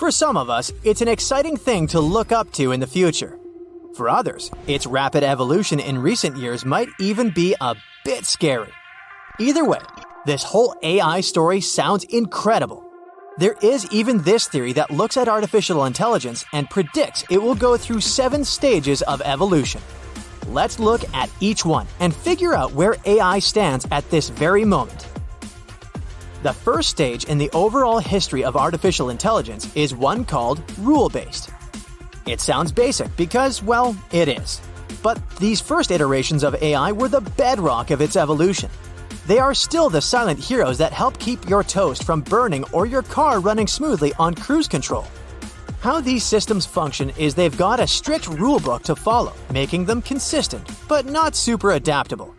For some of us, it's an exciting thing to look up to in the future. For others, its rapid evolution in recent years might even be a bit scary. Either way, this whole AI story sounds incredible. There is even this theory that looks at artificial intelligence and predicts it will go through seven stages of evolution. Let's look at each one and figure out where AI stands at this very moment. The first stage in the overall history of artificial intelligence is one called rule based. It sounds basic because, well, it is. But these first iterations of AI were the bedrock of its evolution. They are still the silent heroes that help keep your toast from burning or your car running smoothly on cruise control. How these systems function is they've got a strict rulebook to follow, making them consistent, but not super adaptable.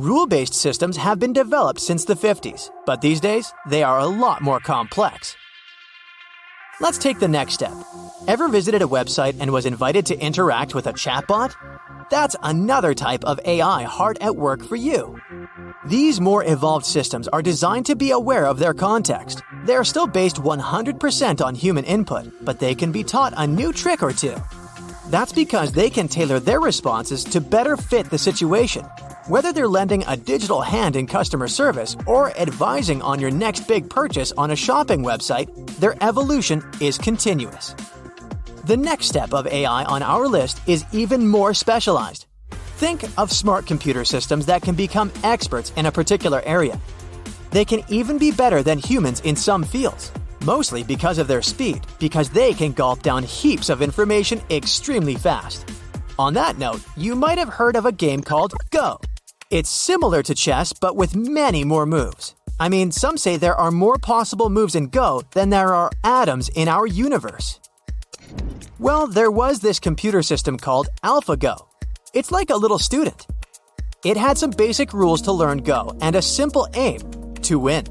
Rule based systems have been developed since the 50s, but these days they are a lot more complex. Let's take the next step. Ever visited a website and was invited to interact with a chatbot? That's another type of AI hard at work for you. These more evolved systems are designed to be aware of their context. They are still based 100% on human input, but they can be taught a new trick or two. That's because they can tailor their responses to better fit the situation, whether they're lending a digital hand in customer service or advising on your next big purchase on a shopping website, their evolution is continuous. The next step of AI on our list is even more specialized. Think of smart computer systems that can become experts in a particular area. They can even be better than humans in some fields, mostly because of their speed, because they can gulp down heaps of information extremely fast. On that note, you might have heard of a game called Go. It's similar to chess, but with many more moves. I mean, some say there are more possible moves in Go than there are atoms in our universe. Well, there was this computer system called AlphaGo. It's like a little student. It had some basic rules to learn Go and a simple aim to win.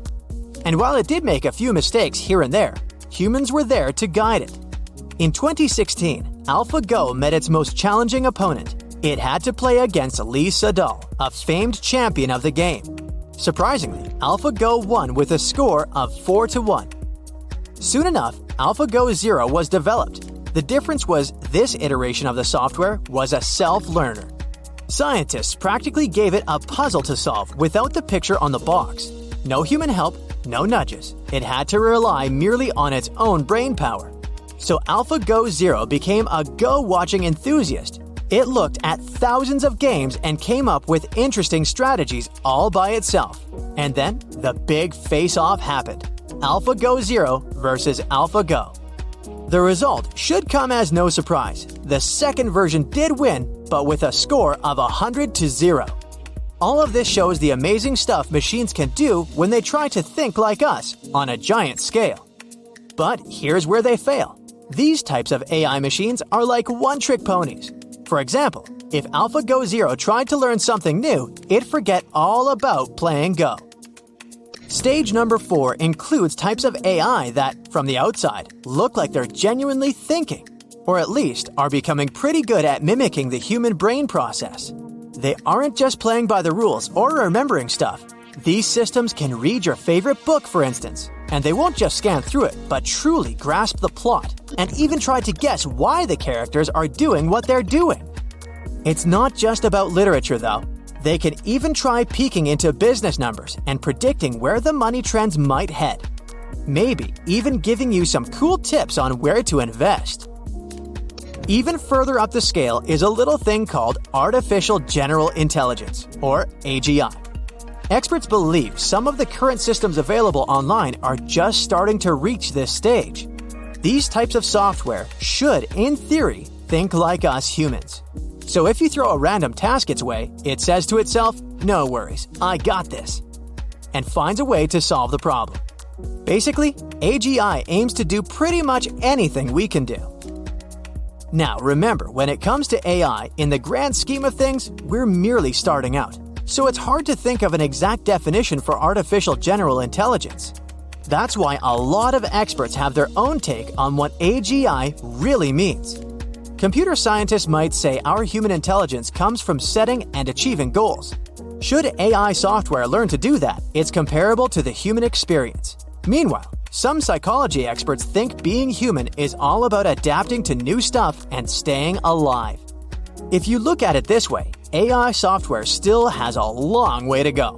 And while it did make a few mistakes here and there, humans were there to guide it. In 2016, AlphaGo met its most challenging opponent, it had to play against Lee Sedol, a famed champion of the game. Surprisingly, AlphaGo won with a score of 4 to 1. Soon enough, AlphaGo Zero was developed. The difference was this iteration of the software was a self learner. Scientists practically gave it a puzzle to solve without the picture on the box. No human help, no nudges. It had to rely merely on its own brain power. So AlphaGo Zero became a Go watching enthusiast it looked at thousands of games and came up with interesting strategies all by itself. And then the big face off happened AlphaGo Zero versus AlphaGo. The result should come as no surprise. The second version did win, but with a score of 100 to 0. All of this shows the amazing stuff machines can do when they try to think like us on a giant scale. But here's where they fail. These types of AI machines are like one trick ponies. For example, if AlphaGo Zero tried to learn something new, it'd forget all about playing Go. Stage number four includes types of AI that, from the outside, look like they're genuinely thinking, or at least are becoming pretty good at mimicking the human brain process. They aren't just playing by the rules or remembering stuff. These systems can read your favorite book, for instance, and they won't just scan through it, but truly grasp the plot and even try to guess why the characters are doing what they're doing. It's not just about literature, though. They can even try peeking into business numbers and predicting where the money trends might head. Maybe even giving you some cool tips on where to invest. Even further up the scale is a little thing called Artificial General Intelligence, or AGI. Experts believe some of the current systems available online are just starting to reach this stage. These types of software should, in theory, think like us humans. So if you throw a random task its way, it says to itself, No worries, I got this, and finds a way to solve the problem. Basically, AGI aims to do pretty much anything we can do. Now, remember, when it comes to AI, in the grand scheme of things, we're merely starting out. So it's hard to think of an exact definition for artificial general intelligence. That's why a lot of experts have their own take on what AGI really means. Computer scientists might say our human intelligence comes from setting and achieving goals. Should AI software learn to do that, it's comparable to the human experience. Meanwhile, some psychology experts think being human is all about adapting to new stuff and staying alive. If you look at it this way, AI software still has a long way to go.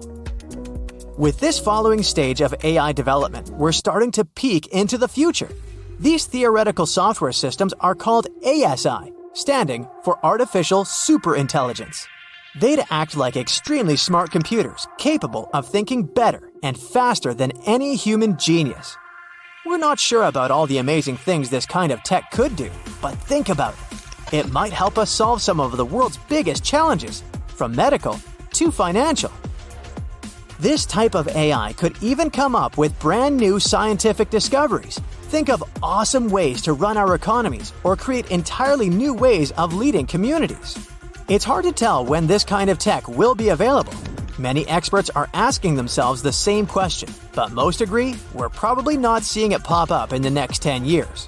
With this following stage of AI development, we're starting to peek into the future. These theoretical software systems are called ASI, standing for Artificial Superintelligence. They'd act like extremely smart computers, capable of thinking better and faster than any human genius. We're not sure about all the amazing things this kind of tech could do, but think about it. It might help us solve some of the world's biggest challenges, from medical to financial. This type of AI could even come up with brand new scientific discoveries. Think of awesome ways to run our economies or create entirely new ways of leading communities. It's hard to tell when this kind of tech will be available, Many experts are asking themselves the same question, but most agree we're probably not seeing it pop up in the next 10 years.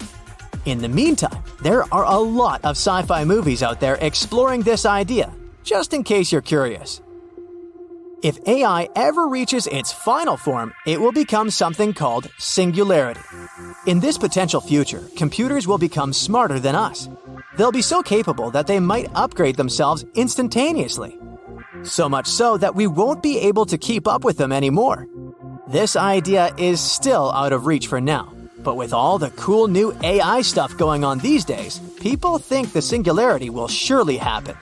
In the meantime, there are a lot of sci fi movies out there exploring this idea, just in case you're curious. If AI ever reaches its final form, it will become something called singularity. In this potential future, computers will become smarter than us. They'll be so capable that they might upgrade themselves instantaneously. So much so that we won't be able to keep up with them anymore. This idea is still out of reach for now, but with all the cool new AI stuff going on these days, people think the singularity will surely happen.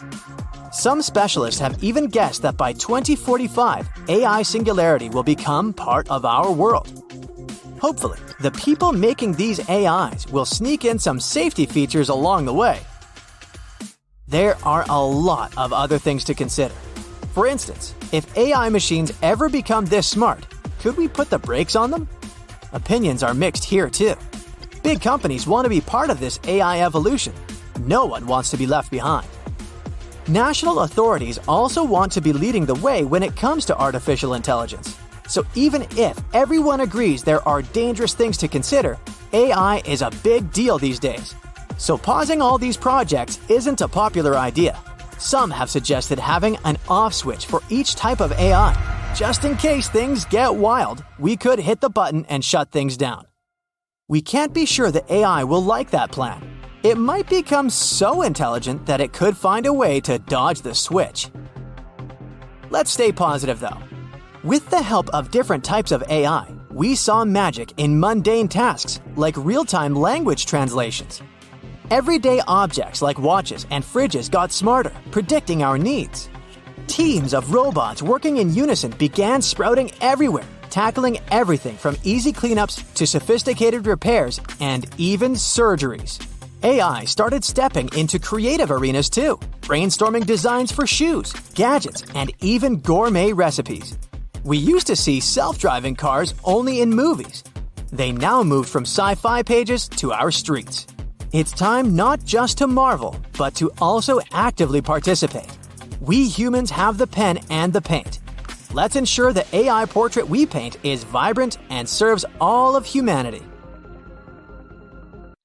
Some specialists have even guessed that by 2045, AI singularity will become part of our world. Hopefully, the people making these AIs will sneak in some safety features along the way. There are a lot of other things to consider. For instance, if AI machines ever become this smart, could we put the brakes on them? Opinions are mixed here too. Big companies want to be part of this AI evolution. No one wants to be left behind. National authorities also want to be leading the way when it comes to artificial intelligence. So even if everyone agrees there are dangerous things to consider, AI is a big deal these days. So pausing all these projects isn't a popular idea. Some have suggested having an off switch for each type of AI. Just in case things get wild, we could hit the button and shut things down. We can't be sure that AI will like that plan. It might become so intelligent that it could find a way to dodge the switch. Let's stay positive though. With the help of different types of AI, we saw magic in mundane tasks like real time language translations Everyday objects like watches and fridges got smarter, predicting our needs. Teams of robots working in unison began sprouting everywhere, tackling everything from easy cleanups to sophisticated repairs and even surgeries. AI started stepping into creative arenas too, brainstorming designs for shoes, gadgets, and even gourmet recipes. We used to see self driving cars only in movies. They now moved from sci fi pages to our streets. It's time not just to marvel, but to also actively participate. We humans have the pen and the paint. Let's ensure the AI portrait we paint is vibrant and serves all of humanity.